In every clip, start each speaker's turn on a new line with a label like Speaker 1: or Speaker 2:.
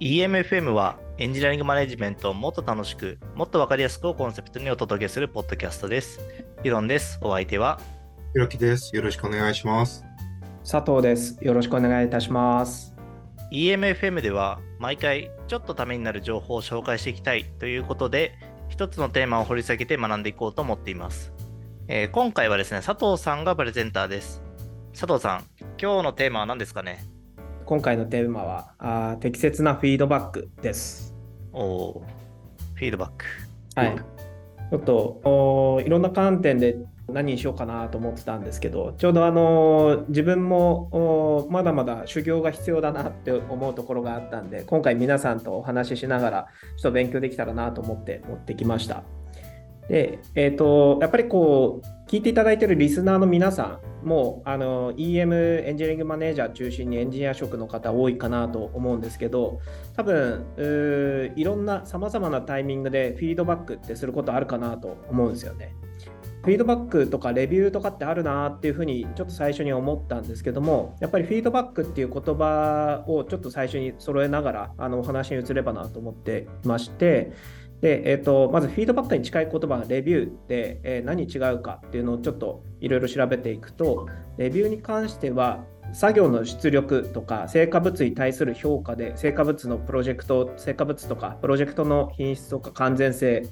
Speaker 1: EMFM はエンジニアリングマネジメントをもっと楽しく、もっとわかりやすくをコンセプトにお届けするポッドキャストです。ヒロンです。お相手は
Speaker 2: ひろきです。よろしくお願いします。
Speaker 3: 佐藤です。よろしくお願いいたします。
Speaker 1: EMFM では毎回ちょっとためになる情報を紹介していきたいということで、一つのテーマを掘り下げて学んでいこうと思っています。えー今回はですね、佐藤さんがプレゼンターです。佐藤さん、今日のテーマは何ですかね？
Speaker 3: 今回のテーマはあー適切なフィードバックです。
Speaker 1: おーフィードバック。
Speaker 3: はい。ちょっとおーいろんな観点で何にしようかなと思ってたんですけど、ちょうどあのー自分もまだまだ修行が必要だなって思うところがあったんで、今回皆さんとお話ししながらちょっと勉強できたらなと思って持ってきました。で、えっ、と、やっぱりこう、聞いていただいているリスナーの皆さんも、あの、EM エンジニアリングマネージャー中心にエンジニア職の方多いかなと思うんですけど、多分、いろんな様々なタイミングでフィードバックってすることあるかなと思うんですよね。フィードバックとかレビューとかってあるなっていうふうにちょっと最初に思ったんですけども、やっぱりフィードバックっていう言葉をちょっと最初に揃えながらあのお話に移ればなと思っていまして、で、えー、とまずフィードバックに近い言葉レビューって、えー何違うかっていうのをちょっといろいろ調べていくとレビューに関しては作業の出力とか成果物に対する評価で成果物のプロジェクト成果物とかプロジェクトの品質とか完全性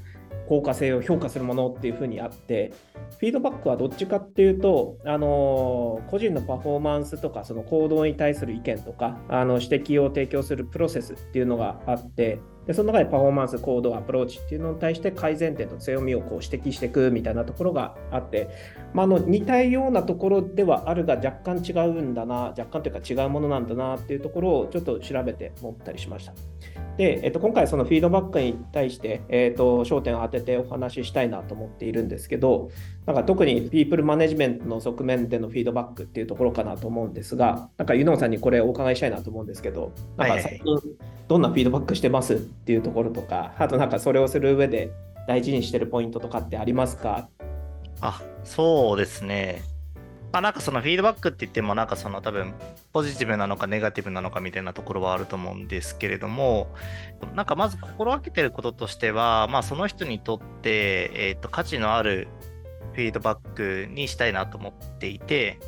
Speaker 3: 効果性を評価するものっていうふうにあってフィードバックはどっちかっていうと、あの個人のパフォーマンスとかその行動に対する意見とかあの指摘を提供するプロセスっていうのがあってでその中でパフォーマンス行動アプローチっていうのに対して改善点と強みをこう指摘していくみたいなところがあって、まあ、あの似たようなところではあるが若干違うんだな若干というか違うものなんだなっていうところをちょっと調べて思ったりしました。で、えっと、今回そのフィードバックに対して、えっと、焦点を当ててお話ししたいなと思っているんですけどなんか特にピープルマネジメントの側面でのフィードバックっていうところかなと思うんですがなんかユノンさんにこれお伺いしたいなと思うんですけどなんか最近どんなフィードバックしてますっていうところとかあとなんかそれをする上で大事にしてるポイントとかってありますか？
Speaker 1: あ、そうですね。まあなんかそのフィードバックって言ってもなんかその多分ポジティブなのかネガティブなのかみたいなところはあると思うんですけれども、なんかまず心がけてることとしては、まあその人にとって、えっと価値のあるフィードバックにしたいなと思っていて、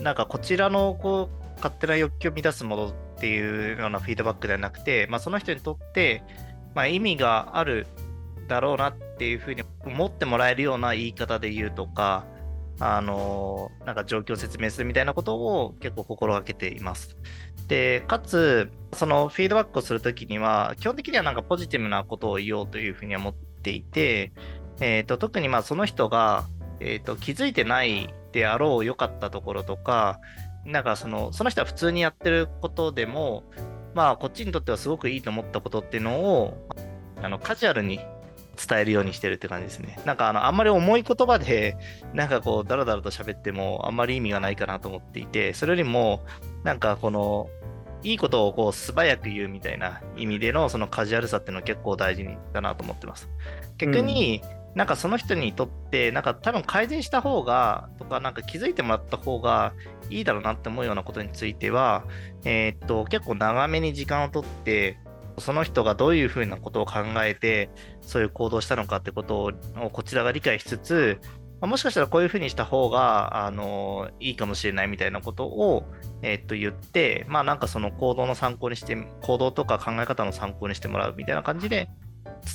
Speaker 1: なんかこちらのこう勝手な欲求を満たすものっていうようなフィードバックではなくて、まあその人にとって、まあ意味があるだろうなっていうふうに思ってもらえるような言い方で言うとか、あのなんか状況を説明するみたいなことを結構心がけています。で、かつ、そのフィードバックをするときには、基本的にはなんかポジティブなことを言おうというふうに思っていて、えー、と特にまあその人が、えー、と気づいてないであろう良かったところとか、なんかそのその人は普通にやってることでも、まあこっちにとってはすごくいいと思ったことっていうのを、あのカジュアルに伝えるようにしてるって感じですね。なんかあのあんまり重い言葉で、なんかこうダラダラと喋ってもあんまり意味がないかなと思っていて、それよりもなんかこのいいことをこう素早く言うみたいな意味でのそのカジュアルさっていうのは結構大事だなと思ってます。逆に、なんかその人にとって、なんか多分改善した方が、とか、なんか気づいてもらった方がいいだろうなって思うようなことについては、えーっと、結構長めに時間をとって、その人がどういうふうなことを考えて、そういう行動したのかってことをこちらが理解しつつ、もしかしたらこういうふうにした方が、あの、いいかもしれないみたいなことを、えーっと、言って、まあなんかその行動の参考にして、行動とか考え方の参考にしてもらうみたいな感じで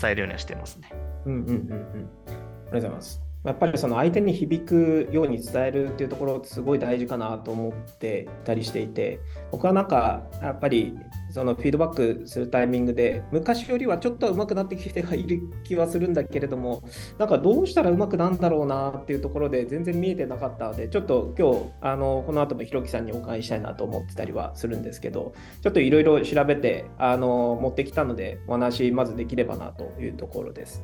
Speaker 1: 伝えるようにはしてますね。
Speaker 3: うんうんうんうん。ありがとうございます。やっぱりその相手に響くように伝えるっていうところすごい大事かなと思ってたりしていて僕はなんかやっぱりそのフィードバックするタイミングで昔よりはちょっと上手くなってきてはいる気はするんだけれどもなんかどうしたら上手くなんだろうなっていうところで全然見えてなかったのでちょっと今日あのこの後もひろきさんにお伺いしたいなと思ってたりはするんですけどちょっといろいろ調べてあの持ってきたのでお話まずできればなというところです。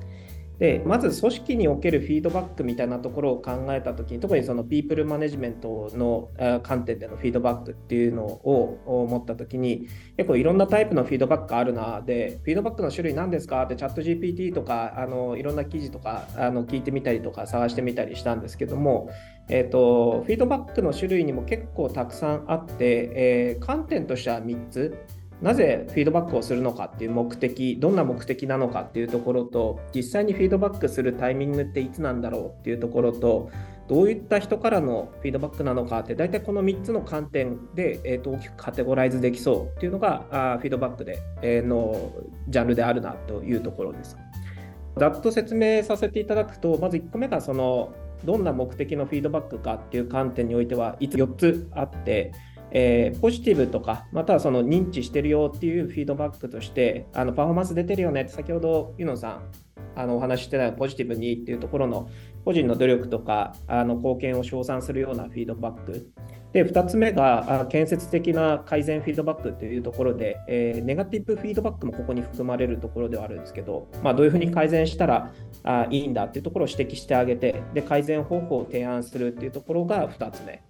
Speaker 3: でまず組織におけるフィードバックみたいなところを考えたときに特にそのピープルマネジメントの観点でのフィードバックっていうのを思ったときに結構いろんなタイプのフィードバックがあるなでフィードバックの種類何ですかってチャット GPT とかあのいろんな記事とかあの聞いてみたりとか探してみたりしたんですけども、えー、とフィードバックの種類にも結構たくさんあって、えー観点としては3つ。なぜフィードバックをするのかっていう目的、どんな目的なのかっていうところと、実際にフィードバックするタイミングっていつなんだろうっていうところと、どういった人からのフィードバックなのかって、大体この3つの観点で、えー、と大きくカテゴライズできそうっていうのが、あフィードバックで、えー、のジャンルであるなというところです。ざっと説明させていただくと、まず1個目がそのどんな目的のフィードバックかっていう観点においては、4つあって、えー、ポジティブとか、またはその認知してるよっていうフィードバックとして、あのパフォーマンス出てるよねって、先ほどユノさんあのお話ししてたポジティブにっていうところの個人の努力とかあの貢献を称賛するようなフィードバック。で、2つ目が建設的な改善フィードバックというところで、えー、ネガティブフィードバックもここに含まれるところではあるんですけど、まあ、どういうふうに改善したらあいいんだっていうところを指摘してあげて、で改善方法を提案するっていうところが2つ目。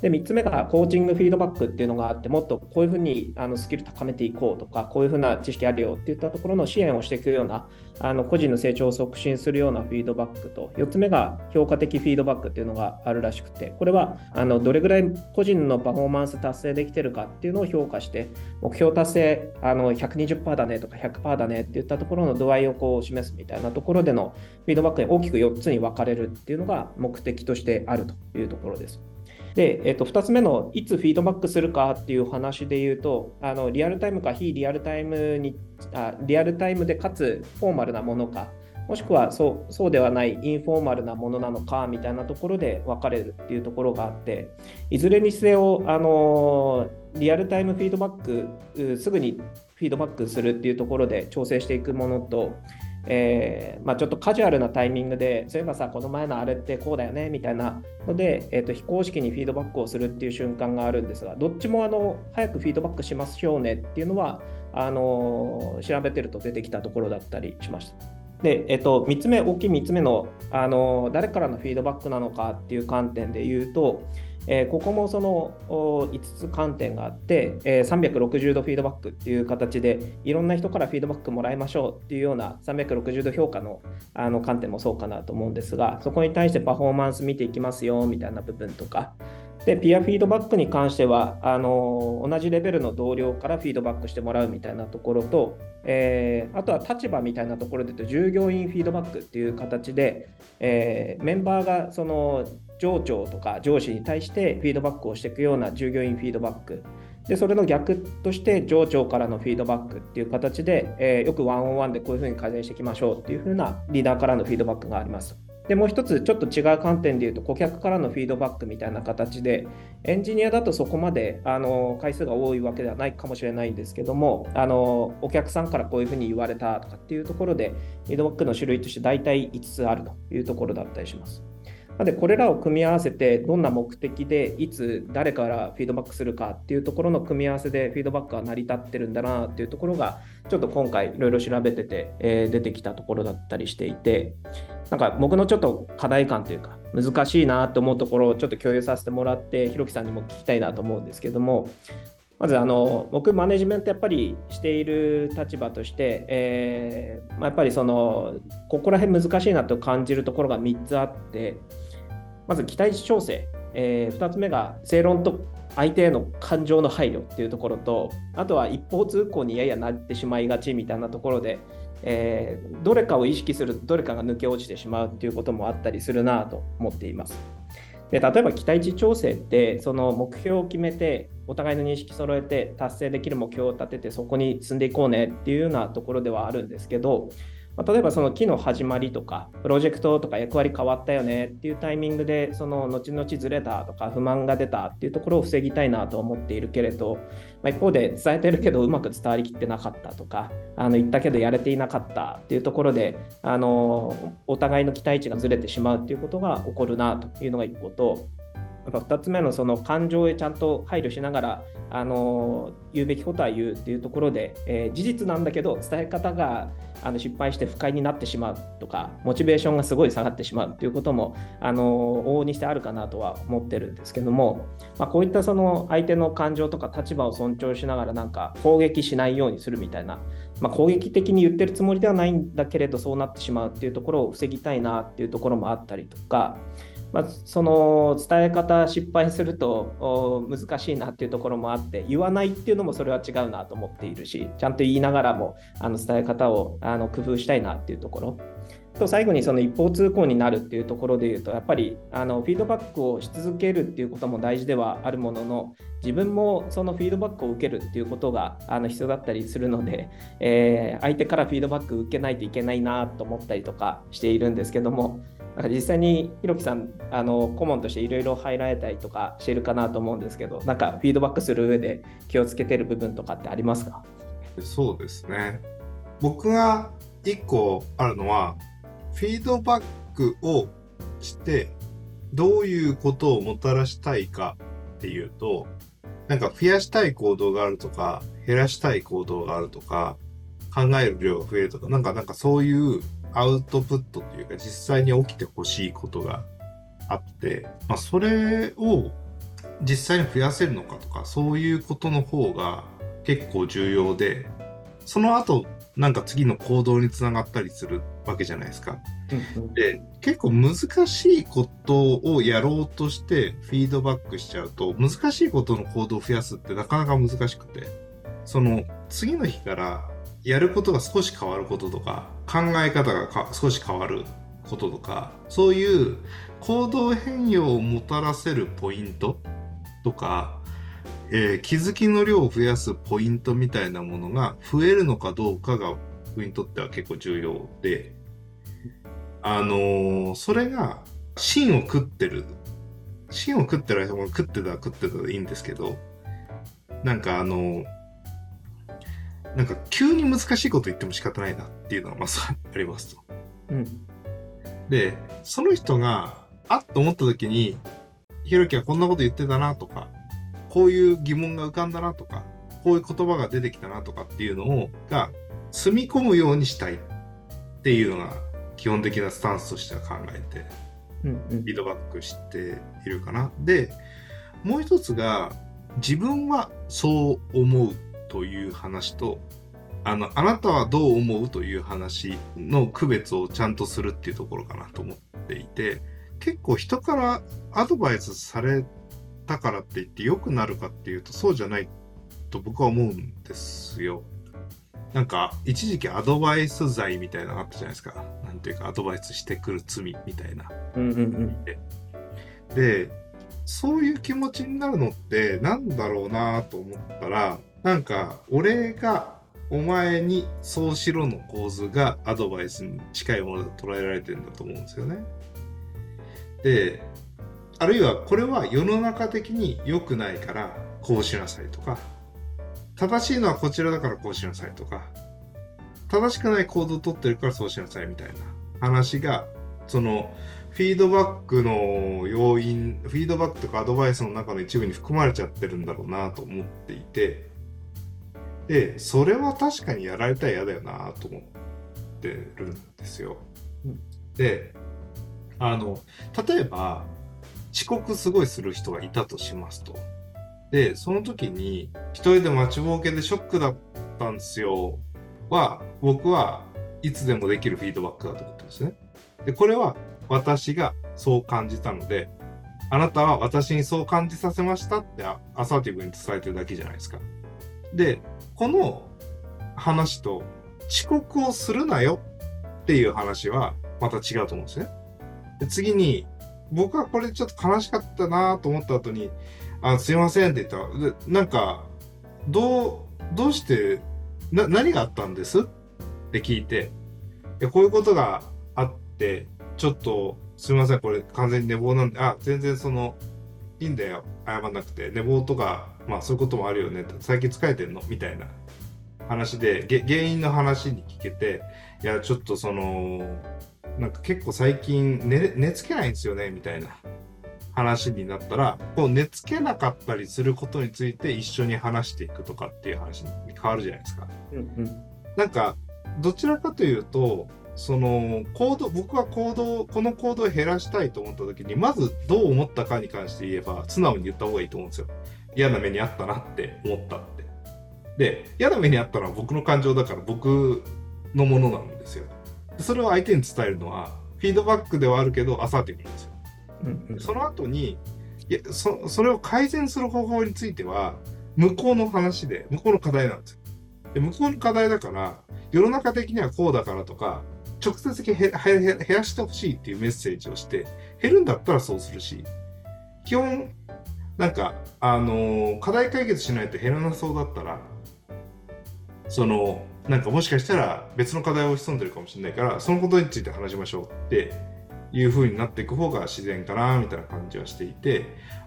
Speaker 3: で、3つ目がコーチングフィードバックっていうのがあって、もっとこういうふうにあのスキル高めていこうとか、こういうふうな知識あるよっていったところの支援をしていくような、あの個人の成長を促進するようなフィードバックと、4つ目が評価的フィードバックっていうのがあるらしくて、これはあのどれぐらい個人のパフォーマンス達成できてるかっていうのを評価して、目標達成あの120%だねとか100%だねっていったところの度合いをこう示すみたいなところでのフィードバックに大きく4つに分かれるっていうのが目的としてあるというところです。で、えっと、2つ目のいつフィードバックするかっていう話で言うと、あのリアルタイムか非リアルタイムにあ、リアルタイムでかつフォーマルなものか、もしくはそうそうではないインフォーマルなものなのかみたいなところで分かれるっていうところがあって、いずれにせよ、あのリアルタイムフィードバック、すぐにフィードバックするっていうところで調整していくものと、えー、まあ、ちょっとカジュアルなタイミングで、そういえばさ、この前のあれってこうだよねみたいなので、えーと、非公式にフィードバックをするっていう瞬間があるんですが、どっちもあの早くフィードバックしましょうねっていうのは、あの調べてると出てきたところだったりしました。で、えっ、と、3つ目、大きい3つ目の、あの誰からのフィードバックなのかっていう観点で言うと、えー、ここもその5つ観点があって、えー、360度フィードバックっていう形でいろんな人からフィードバックもらいましょうっていうような360度評価のあの観点もそうかなと思うんですがそこに対してパフォーマンス見ていきますよみたいな部分とかでピアフィードバックに関してはあの同じレベルの同僚からフィードバックしてもらうみたいなところと、えー、あとは立場みたいなところで言うと従業員フィードバックっていう形で、えー、メンバーがその上長とか上司に対してフィードバックをしていくような従業員フィードバックでそれの逆として上長からのフィードバックっていう形で、えー、よくワンオンワンでこういうふうに改善していきましょうっていうふうなリーダーからのフィードバックがあります。でもう一つちょっと違う観点で言うと顧客からのフィードバックみたいな形でエンジニアだとそこまであの回数が多いわけではないかもしれないんですけどもあのお客さんからこういうふうに言われたとかっていうところでフィードバックの種類として大体5つあるというところだったりします。なので、これらを組み合わせて、どんな目的で、いつ、誰からフィードバックするかっていうところの組み合わせで、フィードバックが成り立ってるんだなっていうところが、ちょっと今回、いろいろ調べてて、えー、出てきたところだったりしていて、なんか僕のちょっと課題感というか、難しいなと思うところをちょっと共有させてもらって、ひろきさんにも聞きたいなと思うんですけども、まずあの僕、マネジメントやっぱりしている立場として、えーまあ、やっぱりそのここら辺難しいなと感じるところが3つあって、まず期待値調整、えー、2つ目が正論と相手への感情の配慮っていうところとあとは一方通行にややなってしまいがちみたいなところで、えー、どれかを意識するとどれかが抜け落ちてしまうっていうこともあったりするなと思っています。で例えば期待値調整ってその目標を決めてお互いの認識揃えて達成できる目標を立ててそこに進んでいこうねっていうようなところではあるんですけどまあ、例えばその期の始まりとか、プロジェクトとか役割変わったよねっていうタイミングで、その後々ずれたとか不満が出たっていうところを防ぎたいなと思っているけれど、まあ、一方で伝えてるけどうまく伝わりきってなかったとか、あの言ったけどやれていなかったっていうところで、あのお互いの期待値がずれてしまうっていうことが起こるなというのが一個と、やっぱ2つ目のその感情へちゃんと配慮しながらあの言うべきことは言うっていうところで、えー、事実なんだけど伝え方があの失敗して不快になってしまうとかモチベーションがすごい下がってしまうということもあの往々にしてあるかなとは思ってるんですけども、まあ、こういったその相手の感情とか立場を尊重しながらなんか攻撃しないようにするみたいな、まあ、攻撃的に言ってるつもりではないんだけれどそうなってしまうっていうところを防ぎたいなっていうところもあったりとかまあ、その伝え方失敗すると難しいなっていうところもあって言わないっていうのもそれは違うなと思っているしちゃんと言いながらもあの伝え方をあの工夫したいなっていうところ。と最後にその一方通行になるっていうところで言うとやっぱりあのフィードバックをし続けるっていうことも大事ではあるものの自分もそのフィードバックを受けるっていうことがあの必要だったりするので、えー、相手からフィードバック受けないといけないなと思ったりとかしているんですけども実際にひろきさんあの顧問としていろいろ入られたりとかしてるかなと思うんですけどなんかフィードバックする上で気をつけてる部分とかってありますか？
Speaker 2: そうですね。僕が1個あるのはフィードバックをしてどういうことをもたらしたいかっていうとなんか増やしたい行動があるとか減らしたい行動があるとか考える量が増えるとかなんかなんかそういうアウトプットというか実際に起きてほしいことがあって、まあ、それを実際に増やせるのかとかそういうことの方が結構重要でその後なんか次の行動につながったりするわけじゃないですか。で結構難しいことをやろうとしてフィードバックしちゃうと難しいことの行動を増やすってなかなか難しくてその次の日からやることが少し変わることとか考え方が少し変わることとかそういう行動変容をもたらせるポイントとか、えー、気づきの量を増やすポイントみたいなものが増えるのかどうかが僕にとっては結構重要であのー、それが芯を食ってる。芯を食ってる間も食ってた食ってたでいいんですけどなんかあのーなんか急に難しいこと言っても仕方ないなっていうのがまずありますと。うん、で、その人が、あっと思った時に、ひろきはこんなこと言ってたなとか、こういう疑問が浮かんだなとか、こういう言葉が出てきたなとかっていうのを、が、積み込むようにしたいっていうのが基本的なスタンスとしては考えて、フィードバックしているかな。で、もう一つが、自分はそう思うという話とあのあなたはどう思うという話の区別をちゃんとするっていうところかなと思っていて結構人からアドバイスされたからって言って良くなるかっていうとそうじゃないと僕は思うんですよ。なんか一時期アドバイス罪みたいなのあったじゃないですか。なんていうかアドバイスしてくる罪みたいな。うんうんうん、でそういう気持ちになるのってなんだろうなと思ったらなんか、俺がお前にそうしろの構図がアドバイスに近いものだと捉えられてるんだと思うんですよね。で、あるいはこれは世の中的に良くないからこうしなさいとか、正しいのはこちらだからこうしなさいとか、正しくない行動をとってるからそうしなさいみたいな話が、そのフィードバックの要因、フィードバックとかアドバイスの中の一部に含まれちゃってるんだろうなと思っていて、で、それは確かにやられたら嫌だよなと思ってるんですよ。うん、で、あの、例えば、遅刻すごいする人がいたとしますと。で、その時に、一人で待ちぼうけでショックだったんですよ。は、僕はいつでもできるフィードバックだと思ってますね。で、これは私がそう感じたので、あなたは私にそう感じさせましたってアサーティブに伝えてるだけじゃないですか。で、この話と遅刻をするなよっていう話はまた違うと思うんですね。で次に、僕はこれちょっと悲しかったなと思った後に、あ、すいませんって言った。ら、なんか、どう、どうして、な、何があったんです？って聞いて、い、こういうことがあって、ちょっと、すいません、これ完全に寝坊なんで、あ、全然その、いいんだよ、謝んなくて、寝坊とかまあそういうこともあるよね。最近疲れてんの？みたいな。話で原因の話に聞けていやちょっとそのなんか結構最近寝寝つけないんですよね？みたいな。話になったらこう寝つけなかったりすることについて一緒に話していくとかっていう話に変わるじゃないですか。うんうん、なんかどちらかというとその行動僕は行動この行動を減らしたいと思った時にまずどう思ったかに関して言えば素直に言った方がいいと思うんですよ。嫌な目にあったなって思ったって。で、嫌な目にあったのは僕の感情だから僕のものなんですよ。それを相手に伝えるのは、フィードバックではあるけど、アサーティブなんですよ。
Speaker 3: うんうん
Speaker 2: その後にいやそそれを改善する方法については向こうの話で向こうの課題なんですよで向こうの課題だから世の中的にはこうだからとか直接的にへ減らしてほしいっていうメッセージをして減るんだったらそうするし基本なんかあのー課題解決しないと減らなそうだったらそのなんかもしかしたら別の課題を潜んでるかもしれないからそのことについて話しましょうっていう風になっていく方が自然かなみたいな感じはしていて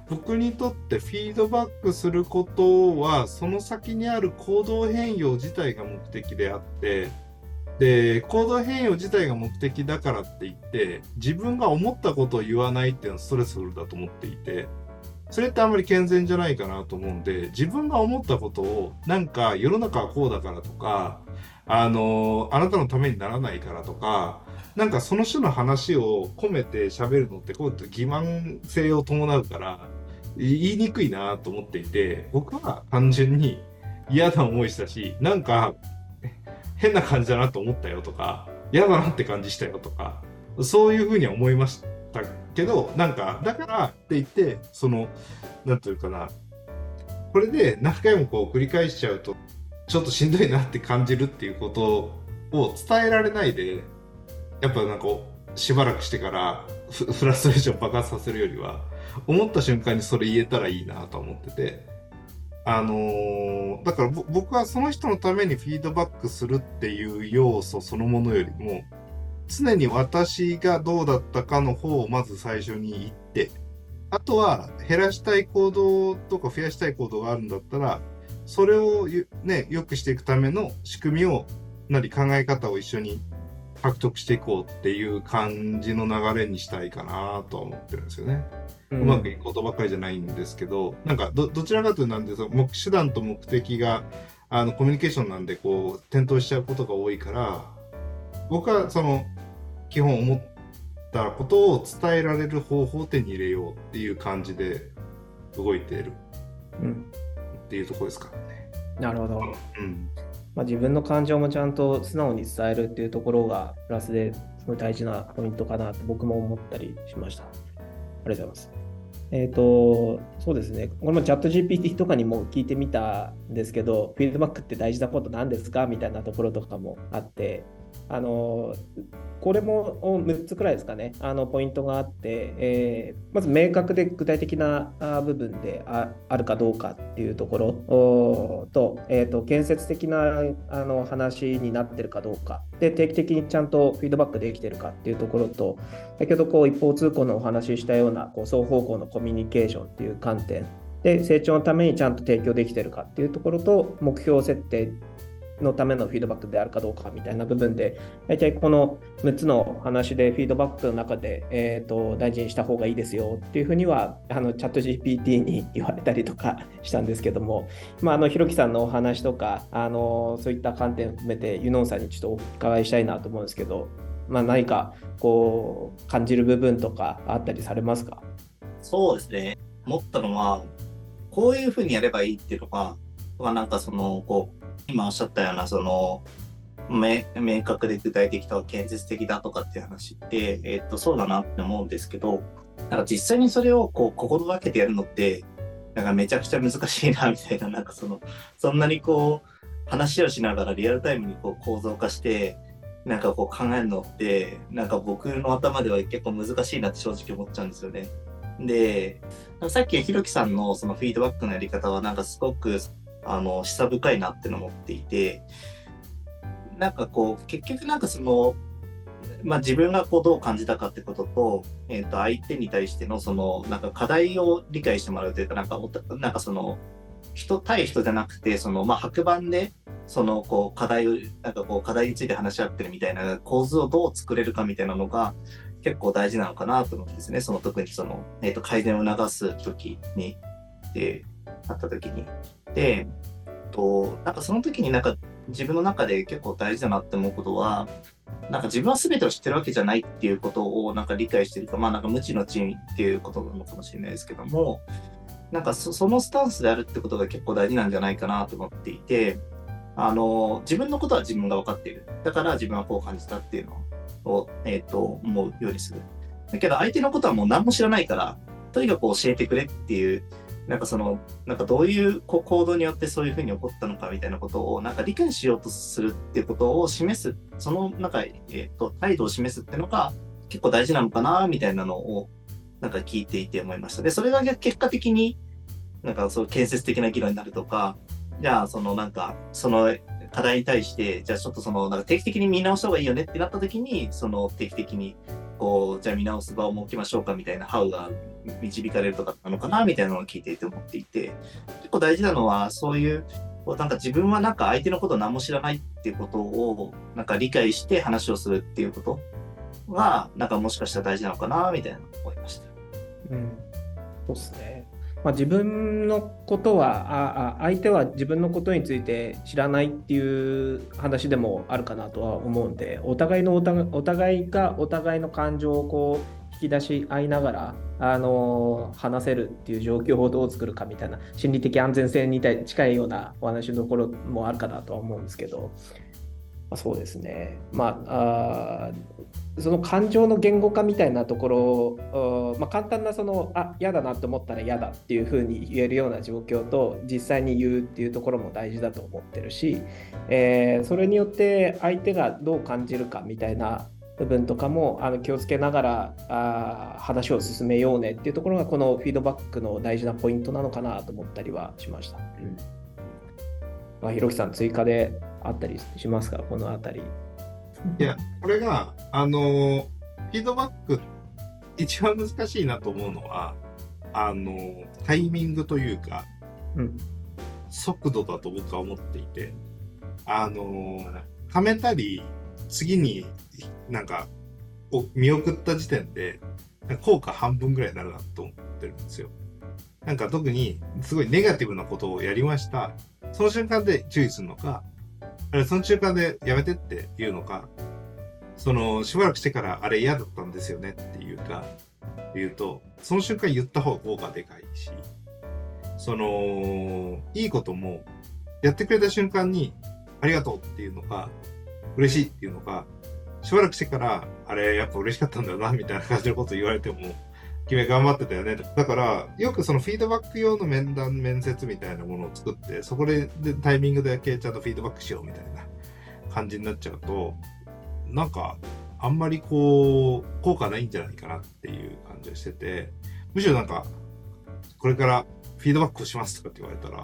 Speaker 2: 僕にとってフィードバックすることはその先にある行動変容自体が目的であってで行動変容自体が目的だからって言って自分が思ったことを言わないっていうのはストレスフルだと思っていてそれってあんまり健全じゃないかなと思うんで自分が思ったことをなんか世の中はこうだからとかあのあなたのためにならないからとかなんかその種の話を込めて喋るのってこうやって欺瞞性を伴うから言いにくいなと思っていて僕は単純に嫌な思いしたしなんか変な感じだなと思ったよとか嫌だなって感じしたよとかそういうふうには思いましたけどなんかだからって言ってそのなんていうかなこれで何回もこう繰り返しちゃうとちょっとしんどいなって感じるっていうことを伝えられないでやっぱなんかしばらくしてからフラストレーション爆発させるよりは思った瞬間にそれ言えたらいいなと思っててあのーだから僕はその人のためにフィードバックするっていう要素そのものよりも常に私がどうだったかの方をまず最初に言ってあとは減らしたい行動とか増やしたい行動があるんだったらそれをね良くしていくための仕組みをなり考え方を一緒に獲得していこうっていう感じの流れにしたいかなとは思ってるんですよね。
Speaker 3: う
Speaker 2: うまくいくことばっかりじゃないんですけど、なんかどどちらかというとなんでその目手段と目的があのコミュニケーションなんでこう転倒しちゃうことが多いから僕はその基本思ったことを伝えられる方法を手に入れようっていう感じで動いている
Speaker 3: うん
Speaker 2: っていうところですからね。
Speaker 3: なるほど。
Speaker 2: うん、
Speaker 3: まあ、自分の感情もちゃんと素直に伝えるっていうところがプラスですごい大事なポイントかなと僕も思ったりしました。ありがとうございます。えっ、と、そうですね。これもチャット GPT とかにも聞いてみたんですけど、フィードバックって大事なことなんですか？みたいなところとかもあって、あの、これも6つくらいですかね、あのポイントがあって、えーまず明確で具体的な部分であるかどうかっていうところ。と,、えーと、建設的なあの話になってるかどうか、で定期的にちゃんとフィードバックできてるかっていうところと、先ほどこう一方通行のお話ししたようなこう双方向のコミュニケーションっていう観点。で成長のためにちゃんと提供できてるかっていうところと目標設定のためのフィードバックであるかどうかみたいな部分で大体この6つの話でフィードバックの中で、えー、と大事にした方がいいですよっていうふうにはあのチャット GPT に言われたりとかしたんですけども、まあ、あのひろきさんのお話とかあのそういった観点を含めてユノンさんにちょっとお伺いしたいなと思うんですけど、まあ、何かこう感じる部分とかあったりされますか？
Speaker 1: そうですね。思ったのは、こういうふうにやればいいっていうのが、まあ、なんかその、こう、今おっしゃったような、その、明明確で具体的とか建設的だとかっていう話って、えっと、そうだなって思うんですけど、なんか実際にそれをこう心がけてやるのって、なんかめちゃくちゃ難しいなみたいな、なんかその、そんなにこう、話をしながらリアルタイムにこう構造化して、なんかこう考えるのって、なんか僕の頭では結構難しいなって正直思っちゃうんですよね。で、さっきひろきさんのそのフィードバックのやり方はなんかすごくあの示唆深いなっての思っていて、なんかこう結局なんかその、まあ、自分がこうどう感じたかってことと、えっ、と相手に対してのそのなんか課題を理解してもらうというかなんかなんかその人対人じゃなくてそのまあ白板でそのこう課題をなんかこう課題について話し合ってるみたいな構図をどう作れるかみたいなのが結構大事なのかなと思うんですね。その特にその、えっ、と、改善を促す時に、で、あった時に。で、と、なんかその時になんか自分の中で結構大事だなって思うことは、なんか自分は全てを知ってるわけじゃないっていうことをなんか理解してるか、まあなんか無知の知っていうことなのかもしれないですけども、なんかそのスタンスであるってことが結構大事なんじゃないかなと思っていて、あの、自分のことは自分が分かっている。だから自分はこう感じたっていうのを、えっ、と、思うようにする。だけど相手のことはもう何も知らないから、とにかく教えてくれっていう、なんかその、なんかどういう行動によってそういうふうに起こったのかみたいなことを、なんか理解しようとするっていうことを示す、その、なんか、えっ、と、態度を示すっていうのが結構大事なのかな、みたいなのを、なんか聞いていて思いました。で、それが結果的に、なんかそう建設的な議論になるとか、じゃあそのなんか、その課題に対して、じゃあちょっとその、なんか定期的に見直した方がいいよねってなった時に、その定期的に、こう、じゃあ見直す場を設けましょうかみたいな、ハウが導かれるとかなのかなみたいなのを聞いていて思っていて、結構大事なのは、そういう、こうなんか自分はなんか相手のことを何も知らないっていうことを、なんか理解して話をするっていうことが、なんかもしかしたら大事なのかなみたいなのを思いました。
Speaker 3: うん、そうですね。まあ、自分のことはああ、相手は自分のことについて知らないっていう話でもあるかなとは思うんで、お互いのお互いお互いがお互いの感情をこうき出し合いながら、あの話せるっていう状況をどう作るかみたいな、心理的安全性に近いようなお話のところもあるかなとは思うんですけど、ま、そうですね。まああその感情の言語化みたいなところを、まあ、簡単なそのあ嫌だなと思ったら嫌だっていうふうに言えるような状況と実際に言うっていうところも大事だと思ってるし、えーそれによって相手がどう感じるかみたいな部分とかもあの気をつけながらあー話を進めようねっていうところがこのフィードバックの大事なポイントなのかなと思ったりはしました。うんまあ、ひろきさん追加であったりしますか？このあたり。
Speaker 2: いや、これが、あのーフィードバック、一番難しいなと思うのは、あのータイミングというか、
Speaker 3: うん
Speaker 2: 速度だと僕は思っていて、あのーはめたり、次になんか、お見送った時点で、効果半分ぐらいになるなと思ってるんですよ。なんか特に、すごいネガティブなことをやりました。その瞬間で注意するのか、あれその瞬間でやめてって言うのか、その、しばらくしてからあれ嫌だったんですよねっていうか、言うと、その瞬間言った方が効果でかいし、その、いいことも、やってくれた瞬間に、ありがとうっていうのか、嬉しいっていうのか、しばらくしてから、あれやっぱ嬉しかったんだよな、みたいな感じのこと言われても、君頑張ってたよね。だから、よくそのフィードバック用の面談、面接みたいなものを作って、そこでタイミングだけちゃんとフィードバックしようみたいな感じになっちゃうと、なんか、あんまりこう、効果ないんじゃないかなっていう感じがしてて、むしろなんか、これからフィードバックをしますとかって言われたら、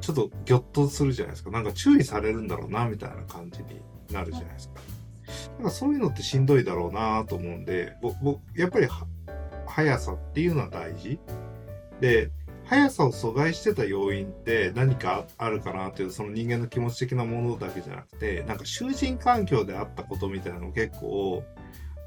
Speaker 2: ちょっとギョッとするじゃないですか。なんか注意されるんだろうな、みたいな感じになるじゃないですか。なんかそういうのってしんどいだろうなと思うんで、ぼぼやっぱり速さっていうのは大事。で、速さを阻害してた要因って何かあるかなっていうその人間の気持ち的なものだけじゃなくてなんか囚人環境であったことみたいなの結構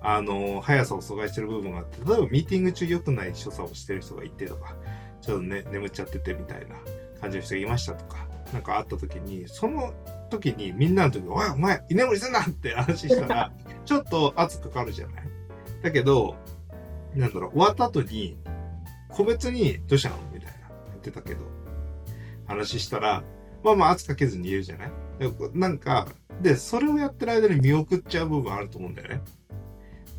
Speaker 2: あの速さを阻害してる部分があって例えばミーティング中良くない所作をしてる人がいてとかちょっとね眠っちゃっててみたいな感じの人がいましたとかなんかあった時にその時にみんなの時に「おいお前居眠りすんな!」って話したら ちょっと圧かかるじゃない？だけどなんだろう終わった後に個別に「どうしたの?」みたいな言ってたけど話したらまあまあ圧かけずに言えるじゃない？でなんかでそれをやってる間に見送っちゃう部分あると思うんだよね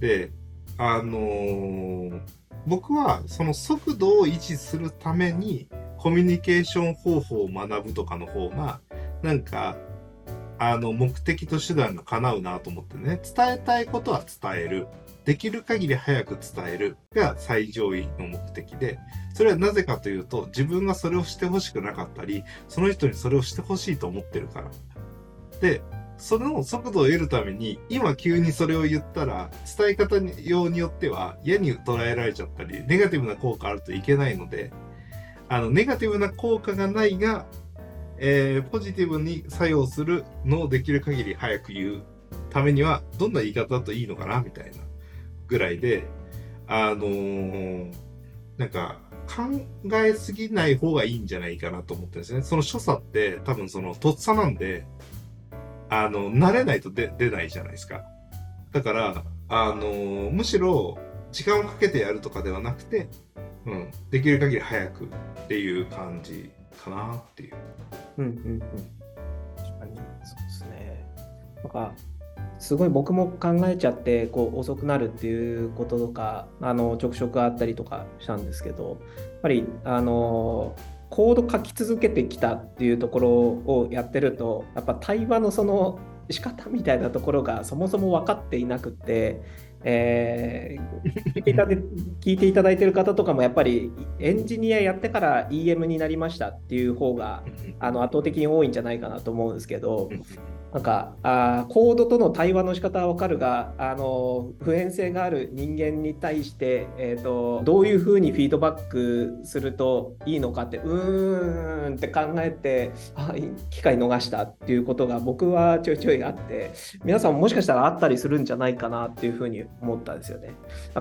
Speaker 2: であのー僕はその速度を維持するためにコミュニケーション方法を学ぶとかの方がなんかあの目的と手段が叶うなと思ってね伝えたいことは伝える。できる限り早く伝えるが最上位の目的でそれはなぜかというと自分がそれをしてほしくなかったりその人にそれをしてほしいと思ってるから。でその速度を得るために今急にそれを言ったら伝え方にようによっては嫌に捉えられちゃったりネガティブな効果あるといけないのであのネガティブな効果がないが、えーポジティブに作用するのをできる限り早く言うためにはどんな言い方だといいのかなみたいなぐらいであのーなんか考えすぎない方がいいんじゃないかなと思ってるんですね。その所作って多分そのとっさなんで、あの、慣れないと出出ないじゃないですか。だから、あのーむしろ時間をかけてやるとかではなくて、うん、できる限り早くっていう感じかなっていう。
Speaker 3: うんうんうん。確かに、そうですね。なんか、すごい僕も考えちゃってこう遅くなるっていうこととかあの直色あったりとかしたんですけどやっぱりあのコード書き続けてきたっていうところをやってるとやっぱ対話のその仕方みたいなところがそもそも分かっていなくってえー、聞いていただ聞いていただいている方とかもやっぱりエンジニアやってから EM になりましたっていう方があの圧倒的に多いんじゃないかなと思うんですけどなんかあコードとの対話の仕方は分かるがあの普遍性がある人間に対して、えーと、どういうふうにフィードバックするといいのかってうーんって考えてあ機会逃したっていうことが僕はちょいちょいあって皆さんももしかしたらあったりするんじゃないかなっていうふうに思ったんですよね。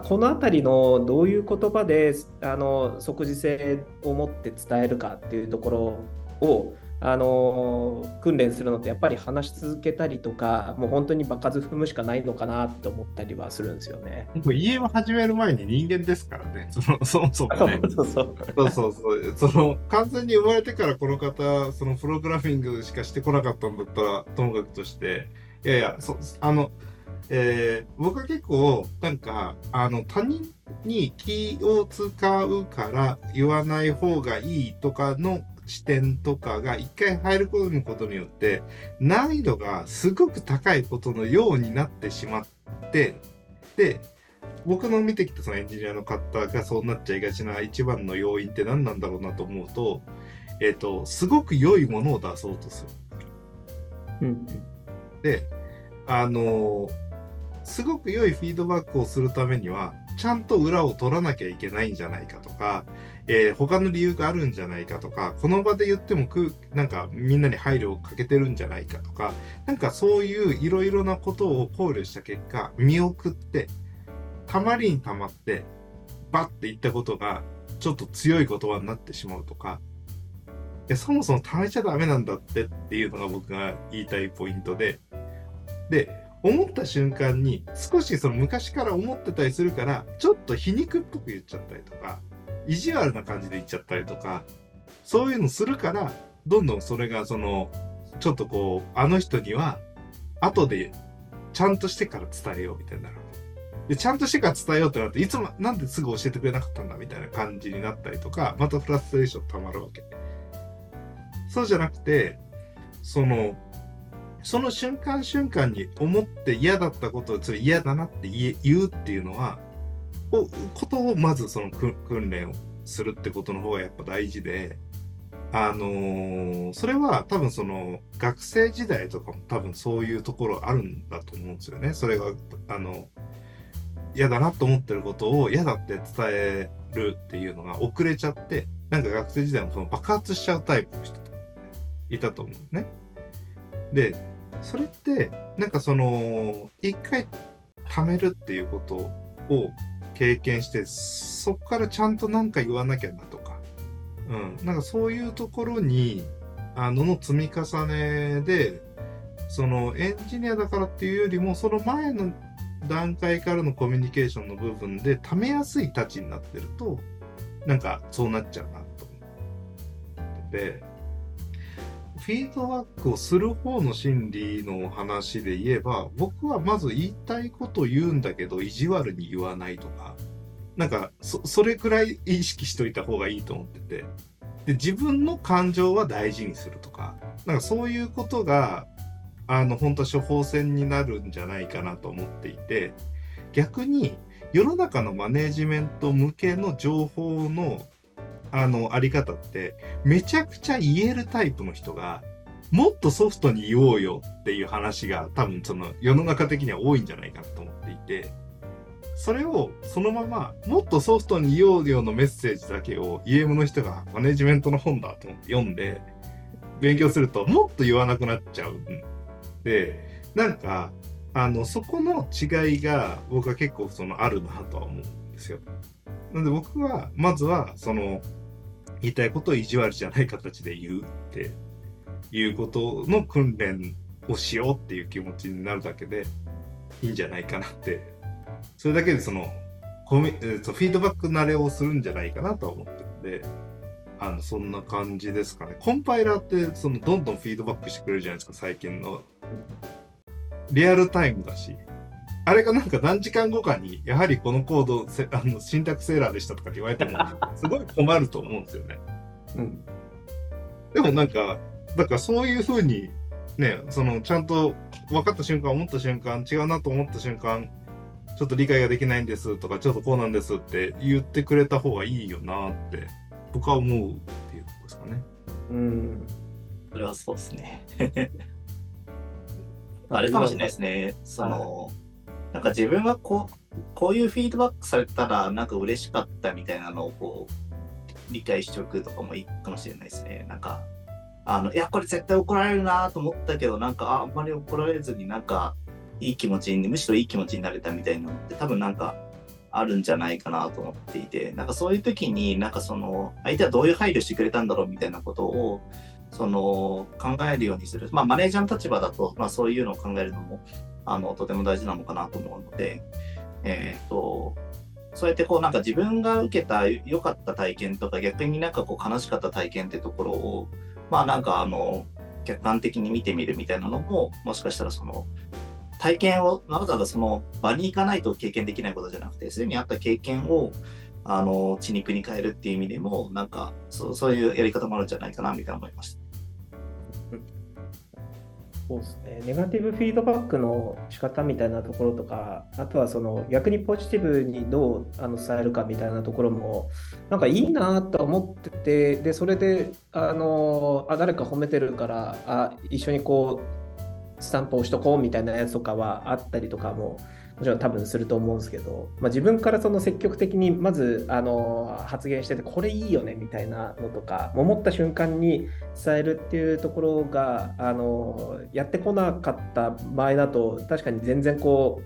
Speaker 3: この辺りのどういう言葉であの即時性を持って伝えるかっていうところをあの訓練するのってやっぱり話し続けたりとかもう本当に場数踏むしかないのかなと思ったりはするんですよね。
Speaker 2: もう家を始める前に人間ですからね、そのそもそもね。そうそうそうそうその完全に生まれてからこの方、そのプログラミングしかしてこなかったんだったらともかくとして、いやいや、そあの、えー、僕は結構なんかあの他人に気を使うから言わない方がいいとかの視点とかが一回入ることによって難易度がすごく高いことのようになってしまってで僕の見てきたそのエンジニアの方がそうなっちゃいがちな一番の要因って何なんだろうなと思うと、えっ、ー、と、すごく良いものを出そうとする。うん、で、あのすごく良いフィードバックをするためには、ちゃんと裏を取らなきゃいけないんじゃないかとか、えー、他の理由があるんじゃないかとか、この場で言ってもく、なんかみんなに配慮をかけてるんじゃないかとか、なんかそういういろいろなことを考慮した結果、見送って、たまりにたまって、バッて言ったことが、ちょっと強い言葉になってしまうとか、いやそもそも貯めちゃダメなんだってっていうのが僕が言いたいポイントで、で、思った瞬間に少しその昔から思ってたりするから、ちょっと皮肉っぽく言っちゃったりとか、意地悪な感じで言っちゃったりとか、そういうのするから、どんどんそれがその、ちょっとこう、あの人には、後でちゃんとしてから伝えようみたいになる。で、ちゃんとしてから伝えようってなって、いつもなんですぐ教えてくれなかったんだみたいな感じになったりとか、またフラストレーション溜まるわけ。そうじゃなくて、その、その瞬間瞬間に思って嫌だったことをそれ嫌だなって言うっていうのは、ことをまずその訓練をするってことの方がやっぱ大事で、あのー、それは多分その学生時代とかも多分そういうところあるんだと思うんですよね。それが、あの、嫌だなと思ってることを嫌だって伝えるっていうのが遅れちゃって、なんか学生時代もその爆発しちゃうタイプの人いたと思うね。で、それって、なんかその、一回貯めるっていうことを経験して、そこからちゃんと何か言わなきゃなとか、うん、なんかそういうところに、あのの積み重ねで、そのエンジニアだからっていうよりも、その前の段階からのコミュニケーションの部分で貯めやすい立ちになってると、なんかそうなっちゃうなと思ってて、フィードバックをする方の心理の話で言えば、僕はまず言いたいこと言うんだけど、意地悪に言わないとか、なんか、そ、れくらい意識しといた方がいいと思ってて、で、自分の感情は大事にするとか、なんかそういうことが、あの、本当は処方箋になるんじゃないかなと思っていて、逆に、世の中のマネジメント向けの情報のあの、あり方って、めちゃくちゃ言えるタイプの人が、もっとソフトに言おうよっていう話が多分その世の中的には多いんじゃないかなと思っていて、それをそのままもっとソフトに言おうよのメッセージだけを EM の人がマネジメントの本だと思って読んで勉強するともっと言わなくなっちゃうんで、なんか、あの、そこの違いが僕は結構そのあるなとは思うんですよ。なんで僕は、まずは、その、言いたいことを意地悪じゃない形で言うっていうことの訓練をしようっていう気持ちになるだけでいいんじゃないかなって、それだけでその、コミ、えー、とフィードバック慣れをするんじゃないかなとは思ってるんで、あの、そんな感じですかね。コンパイラーって、その、どんどんフィードバックしてくれるじゃないですか、最近の。リアルタイムだし、あれがなんか何時間後かに、やはりこのコードせ あのシンタクスエラーでしたとかって言われても、すごい困ると思うんですよね。
Speaker 3: うん。
Speaker 2: でもなんか、だからそういうふうに、ね、そのちゃんと分かった瞬間、思った瞬間、違うなと思った瞬間、ちょっと理解ができないんですとか、ちょっとこうなんですって言ってくれた方がいいよなって、僕は思うっていうところですかね。
Speaker 3: うん。
Speaker 1: それはそうですね。あれかもしれないですね。その、なんか自分はこう、こういうフィードバックされたら、なんか嬉しかったみたいなのをこう、理解しておくとかもいいかもしれないですね。なんか、あの、いや、これ絶対怒られるなと思ったけど、なんか、ああんまり怒られずになんか、いい気持ちに、むしろいい気持ちになれたみたいなのって多分なんか、あるんじゃないかなと思っていて、なんかそういう時になんかその相手はどういう配慮してくれたんだろうみたいなことをその考えるようにする。まあマネージャーの立場だと、まあそういうのを考えるのもあのとても大事なのかなと思うので、えっ、と、そうやってこうなんか自分が受けた良かった体験とか逆になんかこう悲しかった体験ってところを、まあなんかあの、客観的に見てみるみたいなのも、もしかしたらその体験をわざわざその場に行かないと経験できないことじゃなくて、すでにあった経験をあの血肉に変えるっていう意味でも、なんかそうそういうやり方もあるんじゃないかなみたいな思いました。
Speaker 3: そうですね。ネガティブフィードバックの仕方みたいなところとか、あとはその逆にポジティブにどうあの伝えるかみたいなところも、なんかいいなと思ってて、で、それで、あの、あ、誰か褒めてるから、あ、一緒にこう、スタンプをしとこうみたいなやつとかはあったりとかも、もちろん多分すると思うんですけど、まあ、自分からその積極的にまずあの発言しててこれいいよねみたいなのとか思った瞬間に伝えるっていうところがあのやってこなかった場合だと確かに全然こ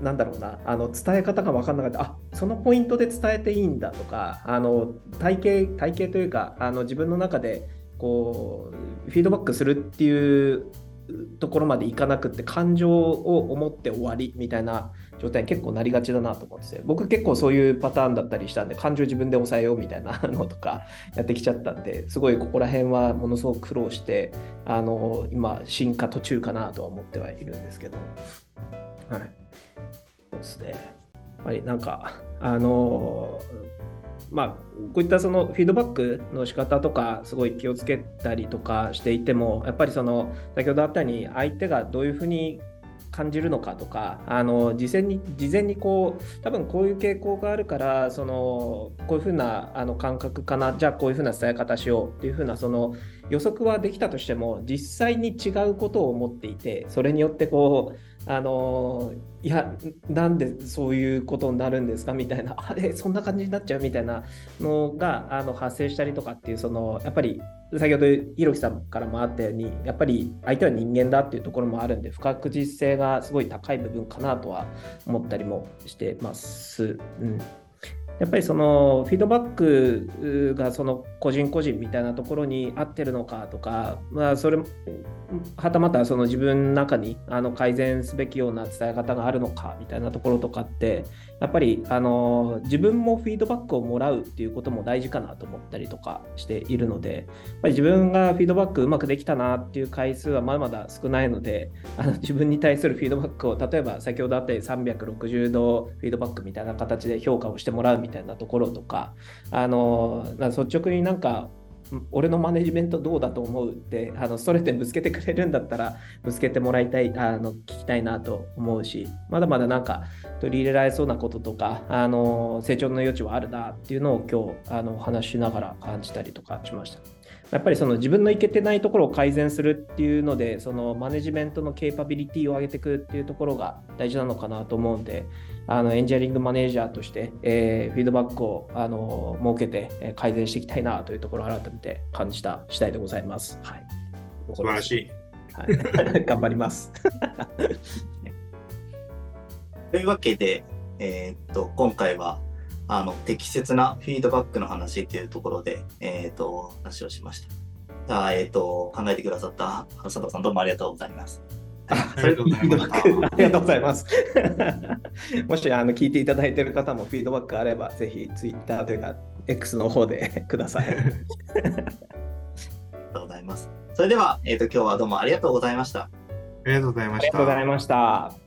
Speaker 3: うなんだろうなあの伝え方が分かんなかった。あそのポイントで伝えていいんだとかあの体系体系というかあの自分の中でこうフィードバックするっていうところまでいかなくって感情を思って終わりみたいな状態に結構なりがちだなと思ってて僕結構そういうパターンだったりしたんで感情自分で抑えようみたいなのとかやってきちゃったんですごいここら辺はものすごく苦労してあの今進化途中かなとは思ってはいるんですけど。はい。そうですね。やっぱりなんかあのまあ、こういったそのフィードバックの仕方とかすごい気をつけたりとかしていてもやっぱりその先ほどあったように相手がどういうふうに感じるのかとかあの事前に事前にこう多分こういう傾向があるからそのこういうふうなあの感覚かなじゃあこういうふうな伝え方しようっていうふうなその予測はできたとしても実際に違うことを思っていてそれによってこうあのいやなんでそういうことになるんですか？みたいな。あれそんな感じになっちゃう？みたいなのがあの発生したりとかっていうそのやっぱり先ほどひろきさんからもあったようにやっぱり相手は人間だっていうところもあるんで不確実性がすごい高い部分かなとは思ったりもしてます。うん。やっぱりそのフィードバックがその個人個人みたいなところに合ってるのかとか、まあ、それはたまたその自分の中にあの改善すべきような伝え方があるのかみたいなところとかってやっぱりあの自分もフィードバックをもらうっていうことも大事かなと思ったりとかしているのでやっぱり自分がフィードバックうまくできたなっていう回数はまだまだ少ないので あの自分に対するフィードバックを例えば先ほどあったように360度フィードバックみたいな形で評価をしてもらうみたいなところとかあの率直になんか俺のマネジメントどうだと思うってあのストレートにぶつけてくれるんだったらぶつけてもらいたいあの聞きたいなと思うしまだまだなんか取り入れられそうなこととかあの成長の余地はあるなっていうのを今日あのお話ししながら感じたりとかしました。やっぱりその自分のいけてないところを改善するっていうのでそのマネジメントのケーパビリティを上げていくっていうところが大事なのかなと思うんであのエンジニアリングマネージャーとして、えー、フィードバックをあの設けて、えー改善していきたいなというところを改めて感じた次第でございます。はい、
Speaker 2: 素晴らしい。
Speaker 3: はい、頑張ります。
Speaker 1: というわけで、えーっと、今回は、あの、適切なフィードバックの話っていうところで、えーっと、話をしました。じゃあ、えーっと、考えてくださった佐藤さんどうもありがとうございます。
Speaker 2: ありがとうございました。
Speaker 3: ありがとうございます。もしあの聞いていただいている方もフィードバックあれば、ぜひ Twitter というか X の方で ください。
Speaker 1: ありがとうございます。それでは、えーっと、今日はどうもありがとうございました。
Speaker 2: りがとうございました
Speaker 3: ありがとうございました。